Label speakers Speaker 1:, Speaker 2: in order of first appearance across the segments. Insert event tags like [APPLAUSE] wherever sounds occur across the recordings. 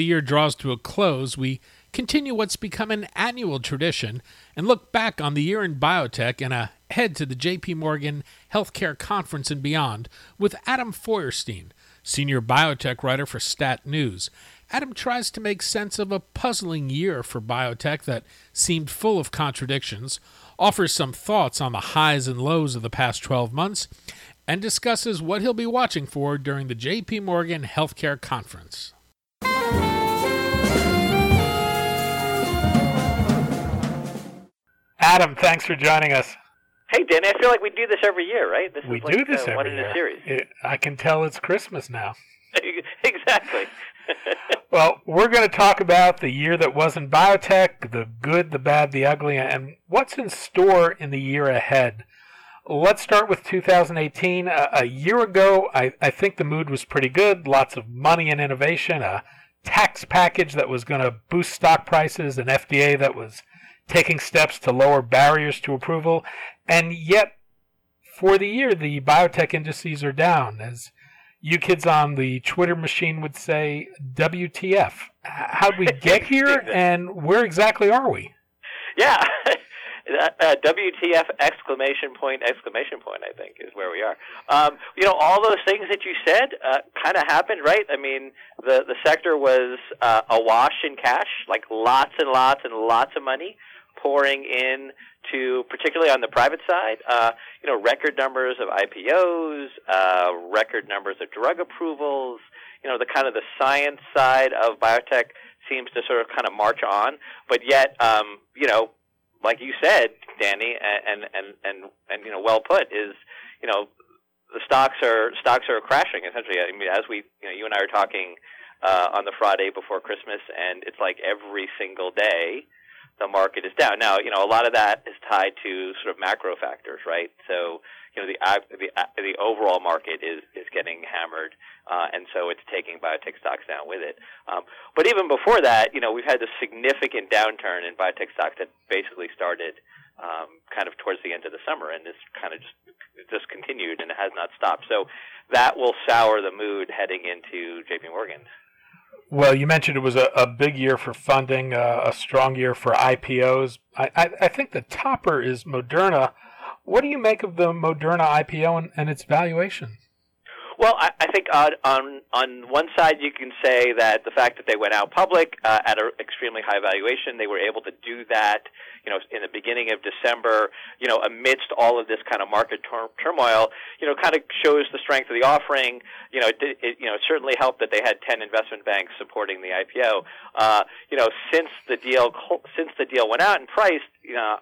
Speaker 1: The year draws to a close, we continue what's become an annual tradition and look back on the year in biotech and ahead to the JP Morgan Healthcare Conference and beyond with Adam Feuerstein, senior biotech writer for Stat News. Adam tries to make sense of a puzzling year for biotech that seemed full of contradictions, offers some thoughts on the highs and lows of the past 12 months, and discusses what he'll be watching for during the JP Morgan Healthcare Conference. Adam, thanks for joining us.
Speaker 2: Hey, Danny, I feel like we do this every year, right? This
Speaker 1: we
Speaker 2: is like,
Speaker 1: do this
Speaker 2: uh,
Speaker 1: every
Speaker 2: one in
Speaker 1: year.
Speaker 2: a series.
Speaker 1: It, I can tell it's Christmas now. [LAUGHS]
Speaker 2: exactly. [LAUGHS]
Speaker 1: well, we're going to talk about the year that was in biotech, the good, the bad, the ugly, and what's in store in the year ahead. Let's start with 2018. Uh, a year ago, I, I think the mood was pretty good. Lots of money and innovation, a tax package that was going to boost stock prices, an FDA that was taking steps to lower barriers to approval. And yet, for the year, the biotech indices are down. As you kids on the Twitter machine would say, WTF. How'd we [LAUGHS] get here, and where exactly are we?
Speaker 2: Yeah. Uh, WTF exclamation point exclamation point I think is where we are. Um, you know all those things that you said uh, kind of happened, right? I mean the the sector was uh, awash in cash, like lots and lots and lots of money pouring in to particularly on the private side, uh, you know, record numbers of IPOs, uh, record numbers of drug approvals. You know, the kind of the science side of biotech seems to sort of kind of march on, but yet, um, you know, like you said, Danny, and and and and you know, well put is, you know, the stocks are stocks are crashing essentially. I mean, as we, you know, you and I are talking uh, on the Friday before Christmas, and it's like every single day the market is down. Now, you know, a lot of that is tied to sort of macro factors, right? So, you know, the the the overall market is is getting hammered, uh, and so it's taking biotech stocks down with it. Um, but even before that, you know, we've had this significant downturn in biotech stocks that basically started um, kind of towards the end of the summer, and this kind of just just continued, and it has not stopped. So that will sour the mood heading into J.P. Morgan.
Speaker 1: Well, you mentioned it was a, a big year for funding, uh, a strong year for IPOs. I, I, I, think the topper is Moderna. What do you make of the Moderna IPO and, and its valuation?
Speaker 2: Well, I, I think on, on on one side you can say that the fact that they went out public uh, at an extremely high valuation, they were able to do that, you know, in the beginning of December, you know, amidst all of this kind of market tur- turmoil, you know, kind of shows the strength of the offering. You know, it, it you know it certainly helped that they had ten investment banks supporting the IPO. Uh, you know, since the deal since the deal went out and priced, you know,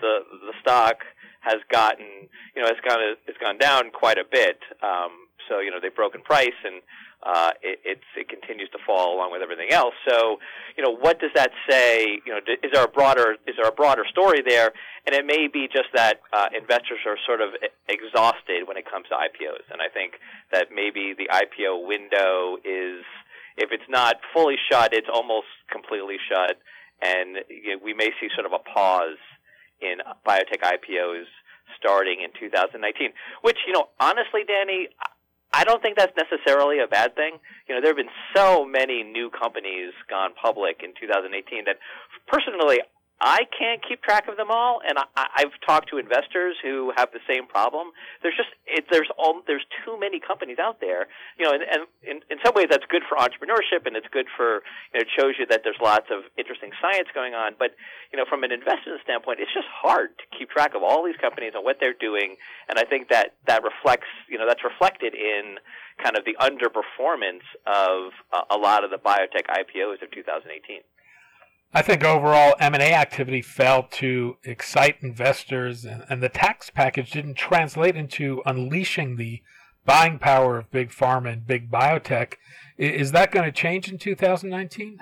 Speaker 2: the the stock has gotten, you know, has gone it's gone down quite a bit. Um, so you know they've broken price and uh, it, it continues to fall along with everything else. So you know what does that say? You know is there a broader is there a broader story there? And it may be just that uh, investors are sort of exhausted when it comes to IPOs, and I think that maybe the IPO window is if it's not fully shut, it's almost completely shut, and you know, we may see sort of a pause in biotech IPOs starting in 2019. Which you know honestly, Danny. I don't think that's necessarily a bad thing. You know, there have been so many new companies gone public in 2018 that personally I can't keep track of them all, and I, I've talked to investors who have the same problem. There's just it, there's all there's too many companies out there, you know, and, and in, in some ways that's good for entrepreneurship and it's good for you know, it shows you that there's lots of interesting science going on. But you know, from an investment standpoint, it's just hard to keep track of all these companies and what they're doing, and I think that that reflects you know that's reflected in kind of the underperformance of uh, a lot of the biotech IPOs of 2018.
Speaker 1: I think overall M&A activity failed to excite investors, and, and, the tax package didn't translate into unleashing the buying power of big pharma and big biotech. Is that going to change in 2019?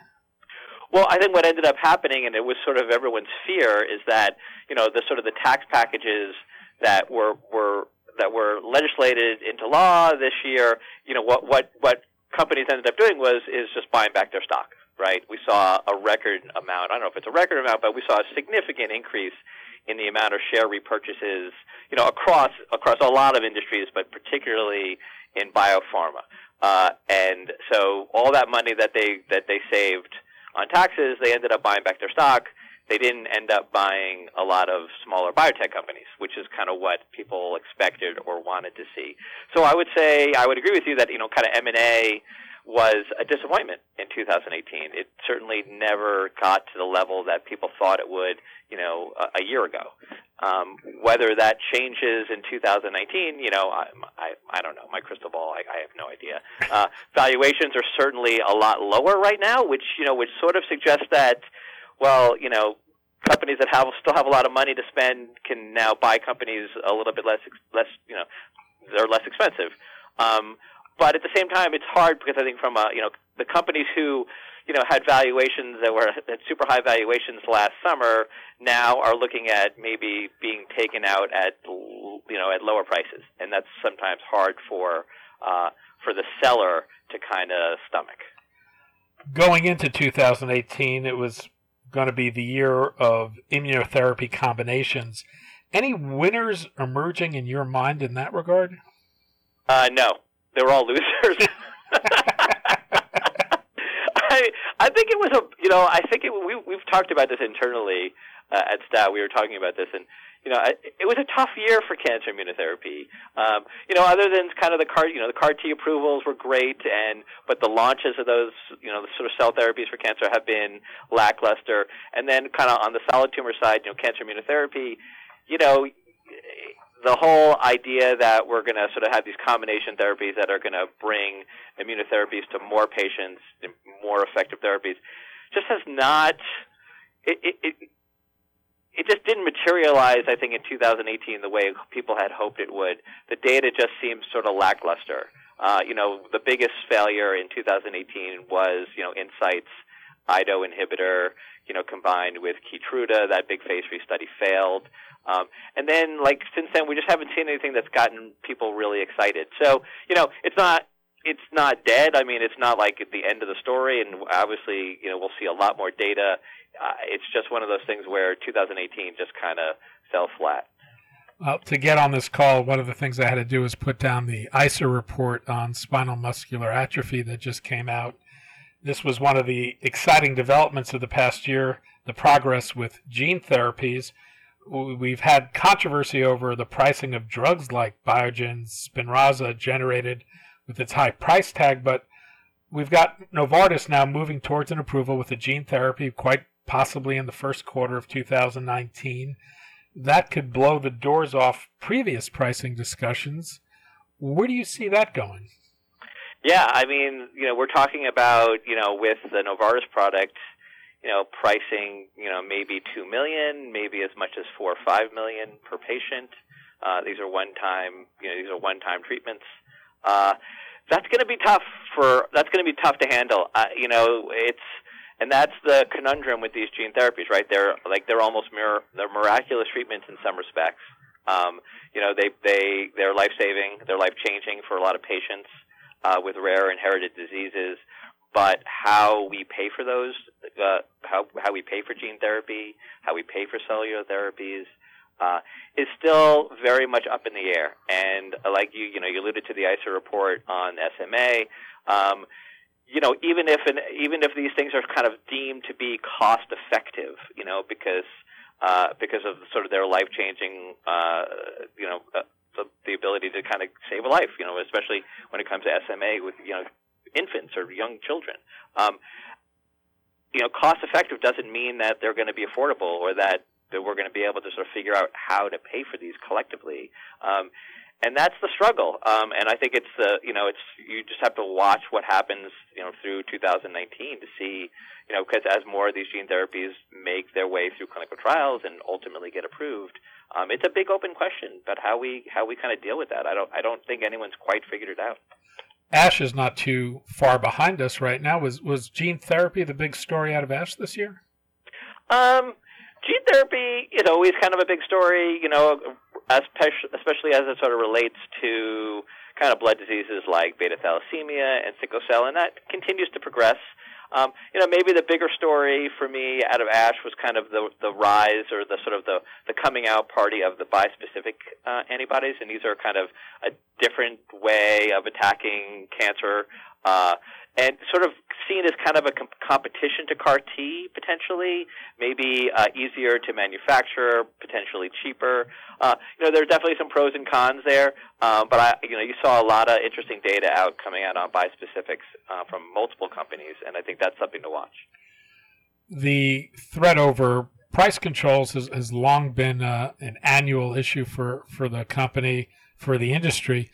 Speaker 2: Well, I think what ended up happening, and it was sort of everyone's fear, is that you know the sort of the tax packages that were were that were legislated into law this year. You know what what what companies ended up doing was is just buying back their stock right? We saw a record amount. I don't know if it's a record amount, but we saw a significant increase in the amount of share repurchases, you know, across across a lot of industries, but particularly in biopharma. Uh, and so all that money that they that they saved on taxes, they ended up buying back their stock. They didn't end up buying a lot of smaller biotech companies, which is kind of what people expected or wanted to see. So I would say I would agree with you that you know kind of M and A was a disappointment in 2018. It certainly never got to the level that people thought it would, you know, a, a year ago. Um, whether that changes in 2019, you know, I, I, I don't know. My crystal ball, I, I have no idea. [LAUGHS] Uh, valuations are certainly a lot lower right now, which you know, which sort of suggests that, well, you know, companies that have still have a lot of money to spend can now buy companies a little bit less less, you know, they're less expensive. Um, but at the same time, it's hard because I think from a, you know the companies who you know had valuations that were at super high valuations last summer now are looking at maybe being taken out at you know at lower prices, and that's sometimes hard for uh, for the seller to kind of stomach.
Speaker 1: Going into 2018, it was going to be the year of immunotherapy combinations. Any winners emerging in your mind in that regard?
Speaker 2: Uh, no, they were all losers. [LAUGHS] I I think it was a you know I think it, we we've talked about this internally uh, at Stat. We were talking about this and you know, it was a tough year for cancer immunotherapy. Um, you know, other than kind of the CAR, you know, the CAR T approvals were great, and but the launches of those, you know, the sort of cell therapies for cancer have been lackluster. And then, kind of on the solid tumor side, you know, cancer immunotherapy, you know, the whole idea that we're going to sort of have these combination therapies that are going to bring immunotherapies to more patients, more effective therapies, just has not. It, it, it, it just didn't materialize, I think, in 2018 the way people had hoped it would. The data just seems sort of lackluster. Uh, you know, the biggest failure in 2018 was, you know, Incyte's IDO inhibitor, you know, combined with Keytruda. That big phase three study failed. Um, and then, like since then, we just haven't seen anything that's gotten people really excited. So, you know, it's not it's not dead. I mean, it's not like the end of the story. And obviously, you know, we'll see a lot more data. Uh, it's just one of those things where 2018 just kind of fell flat.
Speaker 1: Well, to get on this call, one of the things I had to do was put down the ICER report on spinal muscular atrophy that just came out. This was one of the exciting developments of the past year the progress with gene therapies we've had controversy over the pricing of drugs like Biogen's Spinraza generated with its high price tag, but we've got Novartis now moving towards an approval with a gene therapy quite possibly in the first quarter of 2019. That could blow the doors off previous pricing discussions. Where do you see that going?
Speaker 2: Yeah, I mean, you know, we're talking about, you know, with the Novartis product, you know, pricing, you know, maybe two million, maybe as much as four or five million per patient. Uh, these are one-time, you know, these are one-time treatments. Uh, that's going to be tough for. That's going to be tough to handle. Uh, you know, it's and that's the conundrum with these gene therapies, right? They're like they're almost mir- they're miraculous treatments in some respects. Um, you know, they they they're life saving, they're life changing for a lot of patients uh, with rare inherited diseases but how we pay for those, uh, how how we pay for gene therapy, how we pay for cellular therapies, uh, is still very much up in the air. And uh, like you, you know, you alluded to the ICER report on SMA. Um, you know, even if an, even if these things are kind of deemed to be cost effective, you know, because uh, because of sort of their life changing, uh, you know, uh, the, the ability to kind of save a life, you know, especially when it comes to SMA with you know infants or young children. Um, you know, cost effective doesn't mean that they're going to be affordable or that that we're going to be able to sort of figure out how to pay for these collectively. Um, and that's the struggle. Um, and I think it's the you know it's you just have to watch what happens you know through 2019 to see you know because as more of these gene therapies make their way through clinical trials and ultimately get approved, um, it's a big open question. But how we how we kind of deal with that, I don't I don't think anyone's quite figured it out.
Speaker 1: ASH is not too far behind us right now. Was was gene therapy the big story out of ASH this year?
Speaker 2: Um, gene therapy is always kind of a big story. You know, especially as it sort of relates to kind of blood diseases like beta thalassemia and sickle cell, and that continues to progress. Um, you know, maybe the bigger story for me out of ASH was kind of the the rise or the sort of the the coming out party of the bispecific uh, antibodies, and these are kind of a different way of attacking cancer. Uh, and sort of seen as kind of a com- competition to CAR T potentially, maybe uh, easier to manufacture, potentially cheaper. Uh, you know, there are definitely some pros and cons there, um, but I, you know, you saw a lot of interesting data out coming out on bispecifics uh, from multiple companies, and I think that's something to watch.
Speaker 1: The threat over price controls has, has long been uh, an annual issue for, for the company, for the industry.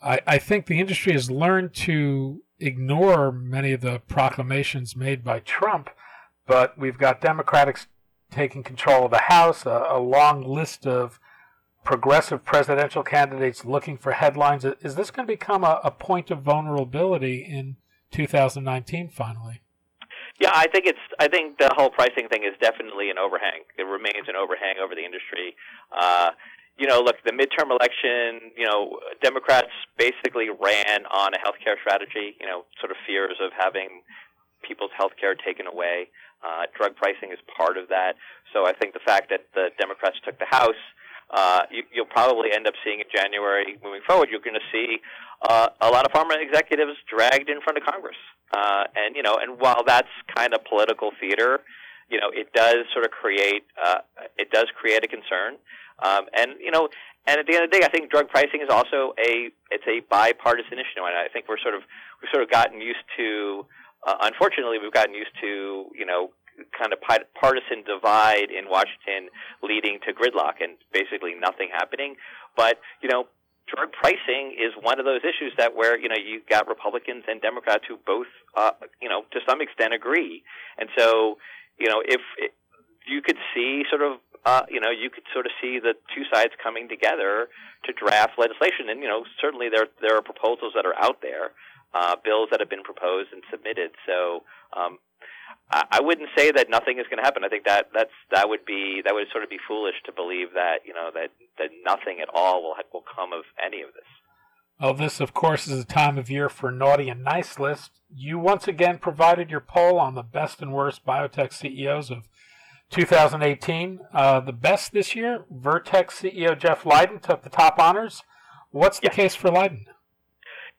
Speaker 1: I, I think the industry has learned to ignore many of the proclamations made by Trump, but we've got Democrats taking control of the House, a, a long list of progressive presidential candidates looking for headlines. Is this going to become a, a point of vulnerability in 2019 finally?
Speaker 2: Yeah, I think it's. I think the whole pricing thing is definitely an overhang. It remains an overhang over the industry. Uh, you know, look, the midterm election, you know, Democrats basically ran on a healthcare strategy, you know, sort of fears of having people's health care taken away. Uh, drug pricing is part of that. So I think the fact that the Democrats took the House, uh, you, you'll probably end up seeing in January moving forward, you're going to see uh, a lot of pharma executives dragged in front of Congress. Uh, and, you know, and while that's kind of political theater, you know, it does sort of create, uh, it does create a concern. Um, and you know, and at the end of the day, I think drug pricing is also a it's a bipartisan issue, and I think we're sort of we've sort of gotten used to. Uh, unfortunately, we've gotten used to you know kind of partisan divide in Washington, leading to gridlock and basically nothing happening. But you know, drug pricing is one of those issues that where you know you got Republicans and Democrats who both uh, you know to some extent agree, and so you know if could see sort of uh, you know, you could sort of see the two sides coming together to draft legislation. And you know, certainly there there are proposals that are out there, uh, bills that have been proposed and submitted. So um, I, I wouldn't say that nothing is going to happen. I think that that's that would be that would sort of be foolish to believe that you know that that nothing at all will will come of any of this.
Speaker 1: Well, this, of course, is a time of year for naughty and nice list. You once again provided your poll on the best and worst biotech CEOs of 2018. Uh, the best this year, Vertex CEO Jeff Leiden took the top honors. What's the yeah. case for Leiden?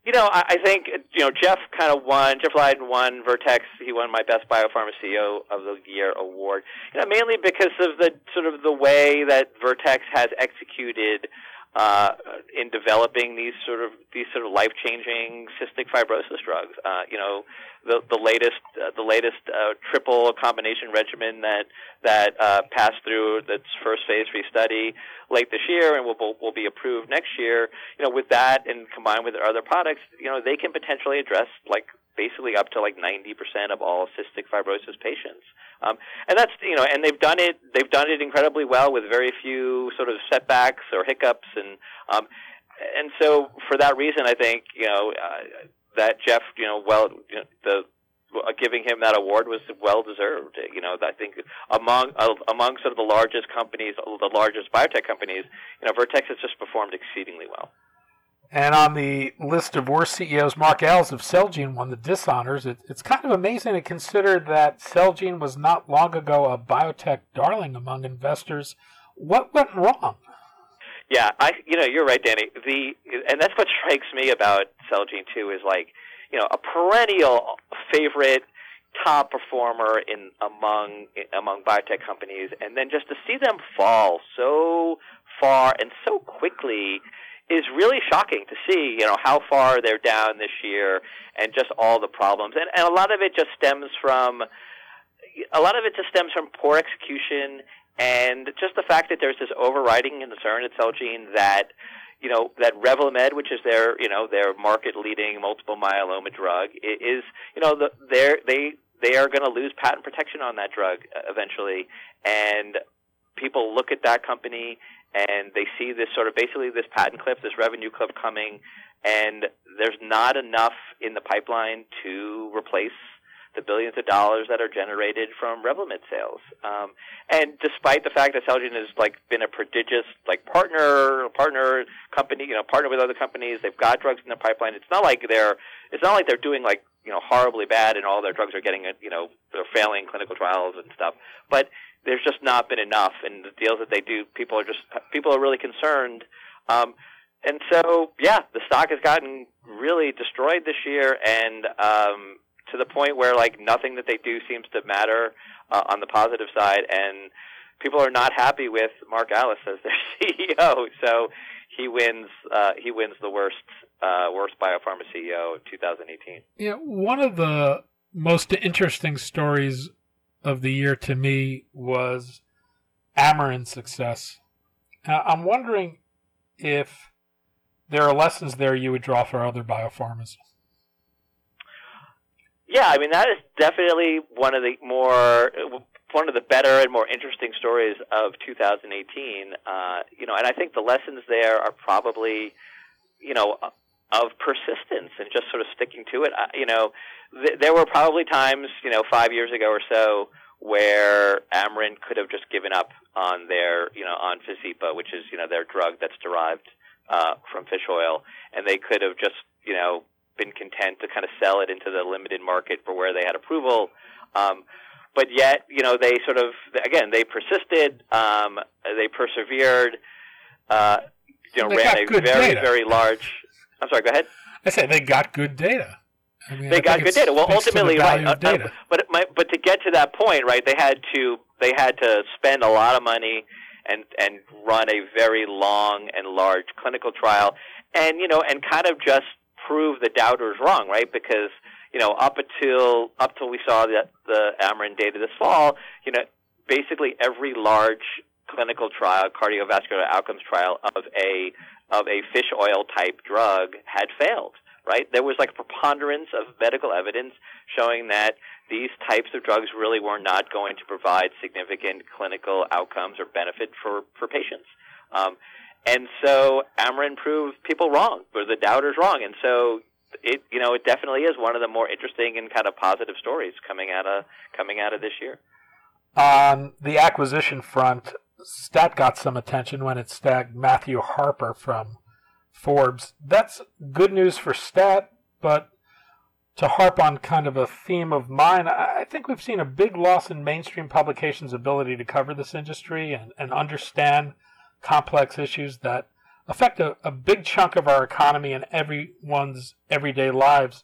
Speaker 2: You know, I, I think you know Jeff kind of won. Jeff Leiden won Vertex. He won my best biopharma CEO of the year award. You know, mainly because of the sort of the way that Vertex has executed uh, in developing these sort of these sort of life changing cystic fibrosis drugs. Uh, you know, the the latest uh, the latest uh, triple combination regimen that that uh, passed through its first phase three study late this year and will will be approved next year. You know, with that and combined with other products, you know, they can potentially address like basically up to like 90% of all cystic fibrosis patients. Um, and that's you know, and they've done it. They've done it incredibly well with very few sort of setbacks or hiccups, and um, and so for that reason, I think you know uh, that Jeff, you know, well, you know, the uh, giving him that award was well deserved. You know, I think among among sort of the largest companies, the largest biotech companies, you know, Vertex has just performed exceedingly well.
Speaker 1: And on the list of worst CEOs, Mark Alles of Celgene won the dishonors. It, it's kind of amazing to consider that Celgene was not long ago a biotech darling among investors. What went wrong?
Speaker 2: Yeah, I you know you're right, Danny. The and that's what strikes me about Celgene too is like you know a perennial favorite top performer in among among biotech companies, and then just to see them fall so far and so quickly is really shocking to see. You know how far they're down this year, and just all the problems, and, and a lot of it just stems from a lot of it just stems from poor execution and just the fact that there's this overriding concern at Celgene that you know that Revlimid, which is their you know their market leading multiple myeloma drug, is you know the, they're, they they are going to lose patent protection on that drug uh, eventually, and people look at that company and they see this sort of basically this patent cliff, this revenue cliff coming, and there's not enough in the pipeline to replace the billions of dollars that are generated from Revlimid sales. Um, and despite the fact that Celgene has like been a prodigious like partner partner company, you know, partner with other companies, they've got drugs in their pipeline. It's not like they're it's not like they're doing like you know horribly bad and all their drugs are getting you know they're failing clinical trials and stuff. But there's just not been enough, and the deals that they do, people are just people are really concerned. Um, and so, yeah, the stock has gotten really destroyed this year, and um, to the point where like nothing that they do seems to matter uh, on the positive side, and people are not happy with Mark Alles as their [LAUGHS] CEO. So he wins. Uh, he wins the worst uh, worst biopharma CEO of 2018.
Speaker 1: Yeah, one of the most interesting stories of the year to me was Amarin's success. Uh, I'm wondering if there are lessons there you would draw for other biopharmas.
Speaker 2: Yeah, I mean that is definitely one of the more one of the better and more interesting stories of 2018. Uh, you know, and I think the lessons there are probably, you know, of persistence and just sort of sticking to it. Uh, you know, th- there were probably times, you know, five years ago or so where Amarin could have just given up on their, you know, on Vascepa, which is, you know, their drug that's derived uh, from fish oil, and they could have just, you know, been content to kind of sell it into the limited market for where they had approval. Um, but yet, you know, they sort of again they persisted, um, they persevered. Uh, you know,
Speaker 1: they
Speaker 2: ran a very
Speaker 1: data.
Speaker 2: very large. I'm sorry. Go ahead.
Speaker 1: I say they got good data. I mean,
Speaker 2: they
Speaker 1: I
Speaker 2: got good data. Well, ultimately, right?
Speaker 1: Uh,
Speaker 2: uh, but my, but to get to that point, right? They had to they had to spend a lot of money and and run a very long and large clinical trial, and you know, and kind of just prove the doubters wrong, right? Because you know, up until up till we saw the the Amarin data this fall, you know, basically every large clinical trial, cardiovascular outcomes trial of a of a fish oil type drug had failed. Right? There was like a preponderance of medical evidence showing that these types of drugs really were not going to provide significant clinical outcomes or benefit for for patients. Um, and so Amarin proved people wrong, or the doubters wrong. And so it, you know, it definitely is one of the more interesting and kind of positive stories coming out of coming out of this year.
Speaker 1: On the acquisition front, Stat got some attention when it snagged Matthew Harper from Forbes. That's good news for Stat, but to harp on kind of a theme of mine, I think we've seen a big loss in mainstream publications' ability to cover this industry and, and understand complex issues that affect a, a big chunk of our economy and everyone's everyday lives.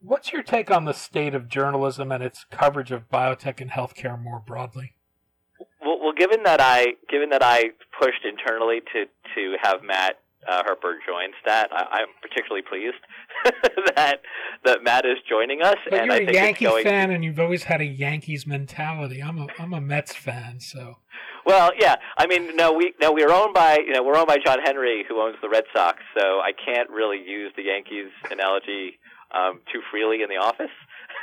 Speaker 1: What's your take on the state of journalism and its coverage of biotech and healthcare more broadly?
Speaker 2: Given that I given that I pushed internally to to have Matt uh, Harper join Stat, I, am particularly pleased [LAUGHS] that that Matt is joining us.
Speaker 1: But
Speaker 2: and
Speaker 1: you're
Speaker 2: I
Speaker 1: a
Speaker 2: think
Speaker 1: Yankee
Speaker 2: going...
Speaker 1: fan, and you've always had a Yankees mentality. I'm a I'm a Mets fan, so.
Speaker 2: Well, yeah. I mean, no, we no, we're owned by you know we're owned by John Henry, who owns the Red Sox. So I can't really use the Yankees analogy um, too freely in the office.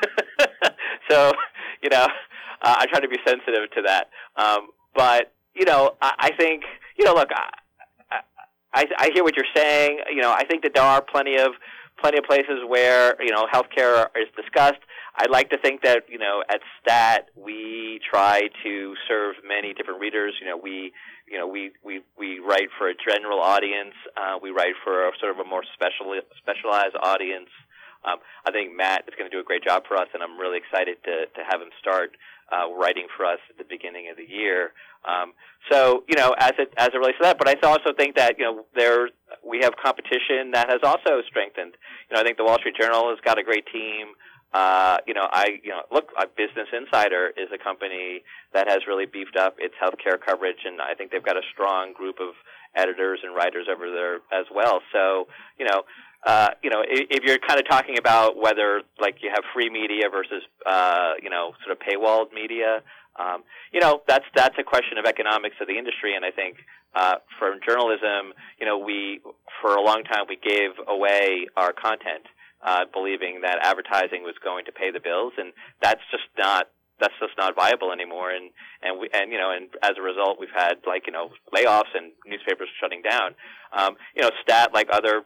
Speaker 2: [LAUGHS] so you know, uh, I try to be sensitive to that. Um, but you know, I, I think you know, look, I, I I hear what you're saying. You know, I think that there are plenty of plenty of places where you know healthcare is discussed. I'd like to think that you know at Stat we try to serve many different readers. You know we you know we we we write for a general audience. Uh, we write for a, sort of a more special specialized audience. Um, I think Matt is going to do a great job for us, and I'm really excited to to have him start uh, writing for us at the beginning of the year. Um, so you know, as it as it relates to that, but I also think that you know there we have competition that has also strengthened. You know, I think the Wall Street Journal has got a great team. Uh, you know, I you know look, Business Insider is a company that has really beefed up its healthcare coverage, and I think they've got a strong group of editors and writers over there as well. So you know, uh, you know, if, if you're kind of talking about whether like you have free media versus uh, you know sort of paywalled media, um, you know that's that's a question of economics of the industry, and I think uh, for journalism, you know, we for a long time we gave away our content uh, believing that advertising was going to pay the bills, and that's just not that's just not viable anymore. And and we and you know and as a result, we've had like you know layoffs and newspapers shutting down. Um, you know, stat like other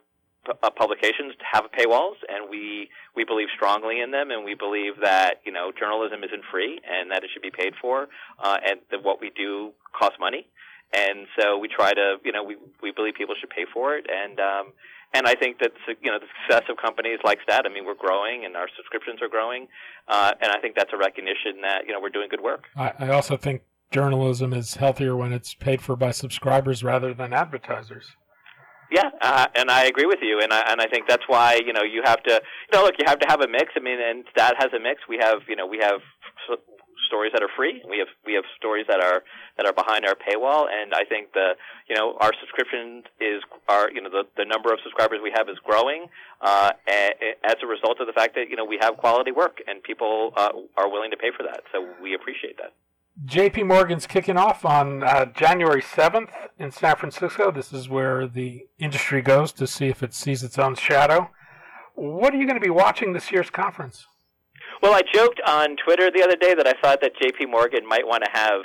Speaker 2: uh, publications have paywalls, and we we believe strongly in them, and we believe that you know journalism isn't free, and that it should be paid for, uh, and that what we do costs money. And so we try to, you know, we we believe people should pay for it, and um, and I think that you know the success of companies like Stat. I mean, we're growing and our subscriptions are growing, uh, and I think that's a recognition that you know we're doing good work.
Speaker 1: I, I also think journalism is healthier when it's paid for by subscribers rather than advertisers.
Speaker 2: Yeah, uh, and I agree with you, and I and I think that's why you know you have to you know look you have to have a mix. I mean, and Stat has a mix. We have you know we have stories that are free. We have we have stories that are that are behind our paywall, and I think the you know our subscription is our you know the the number of subscribers we have is growing uh, as a result of the fact that you know we have quality work and people uh, are willing to pay for that. So we appreciate that.
Speaker 1: JP Morgan's kicking off on uh, January 7th in San Francisco. This is where the industry goes to see if it sees its own shadow. What are you going to be watching this year's conference?
Speaker 2: Well, I joked on Twitter the other day that I thought that J.P. Morgan might want to have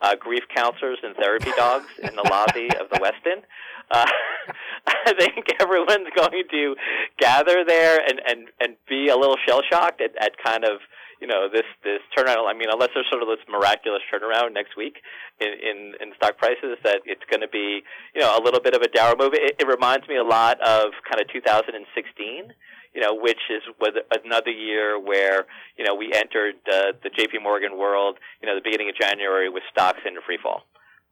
Speaker 2: uh, grief counselors and therapy dogs in the lobby of the Westin. Uh, [LAUGHS] I think everyone's going to gather there and and and be a little shell shocked at, at kind of you know this this turnaround. I mean, unless there's sort of this miraculous turnaround next week in in, in stock prices, that it's going to be you know a little bit of a dour move. It, it reminds me a lot of kind of 2016 you know, which is was another year where you know we entered uh, the J.P. Morgan world, you know, the beginning of January with stocks in free fall,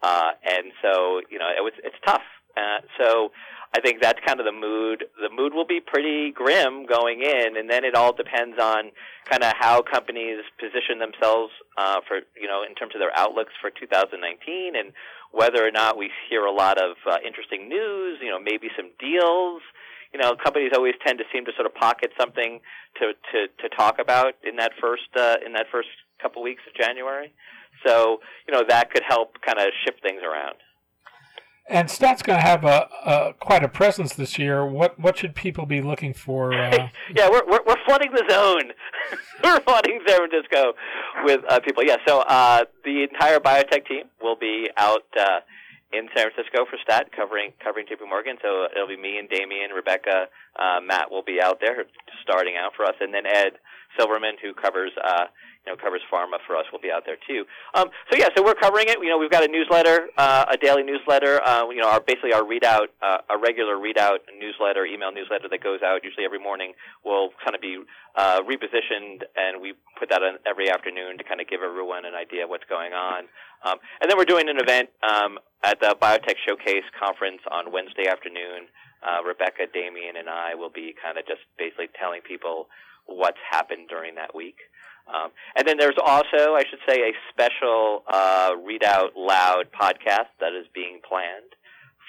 Speaker 2: uh, and so you know it was it's tough. Uh, so I think that's kind of the mood. The mood will be pretty grim going in, and then it all depends on kind of how companies position themselves uh, for you know in terms of their outlooks for 2019 and whether or not we hear a lot of uh, interesting news. You know, maybe some deals you know, companies always tend to seem to sort of pocket something to to, to talk about in that first uh, in that first couple weeks of January. So you know that could help kind of shift things around.
Speaker 1: And Stat's going to have a, a, quite a presence this year. What what should people be looking for? Uh... [LAUGHS]
Speaker 2: yeah, we're, we're, we're flooding the zone. [LAUGHS] we're flooding San Francisco with uh, people. Yeah, so uh, the entire biotech team will be out uh, in San Francisco for Stat, covering covering JP Morgan. So it'll be me and Damian, Rebecca, uh, Matt will be out there starting out for us, and then Ed Silverman, who covers uh, you know covers pharma for us, will be out there too. Um, so yeah, so we're covering it. You know, we've got a newsletter, uh, a daily newsletter. Uh, you know, our basically our readout, uh, a regular readout newsletter, email newsletter that goes out usually every morning will kind of be uh, repositioned, and we put that on every afternoon to kind of give everyone an idea of what's going on. Um, and then we're doing an event um, at the Biotech Showcase conference on Wednesday afternoon. Uh, Rebecca, Damian, and I will be kind of just basically telling people what's happened during that week. Um, and then there's also, I should say, a special uh, Read Out Loud podcast that is being planned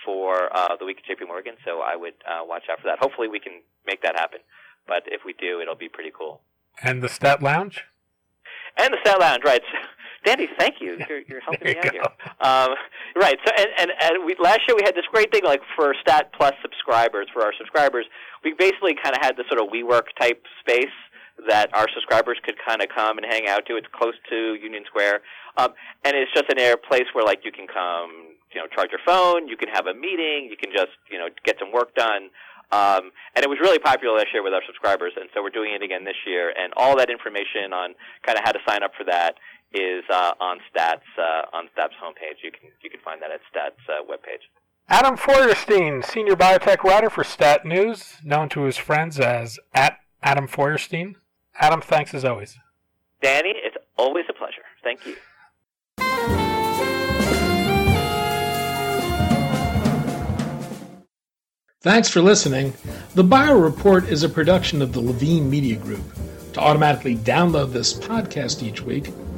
Speaker 2: for uh, the week of JP Morgan. So I would uh, watch out for that. Hopefully, we can make that happen. But if we do, it'll be pretty cool.
Speaker 1: And the Stat Lounge?
Speaker 2: And the Stat Lounge, right. So, Danny, thank you. You're, you're helping me out here. Um, right. So, and, and, and we, last year we had this great thing, like for Stat Plus subscribers, for our subscribers, we basically kind of had this sort of WeWork type space that our subscribers could kind of come and hang out to. It's close to Union Square, um, and it's just an air place where like you can come, you know, charge your phone, you can have a meeting, you can just you know get some work done. Um, and it was really popular last year with our subscribers, and so we're doing it again this year. And all that information on kind of how to sign up for that is uh, on Stats uh, on Stats homepage. You can you can find that at Stats uh, webpage.
Speaker 1: Adam Feuerstein, senior biotech writer for Stat News, known to his friends as at Adam Feuerstein. Adam, thanks as always.
Speaker 2: Danny, it's Always a pleasure. Thank you.
Speaker 3: Thanks for listening. The Bio Report is a production of the Levine Media Group. To automatically download this podcast each week,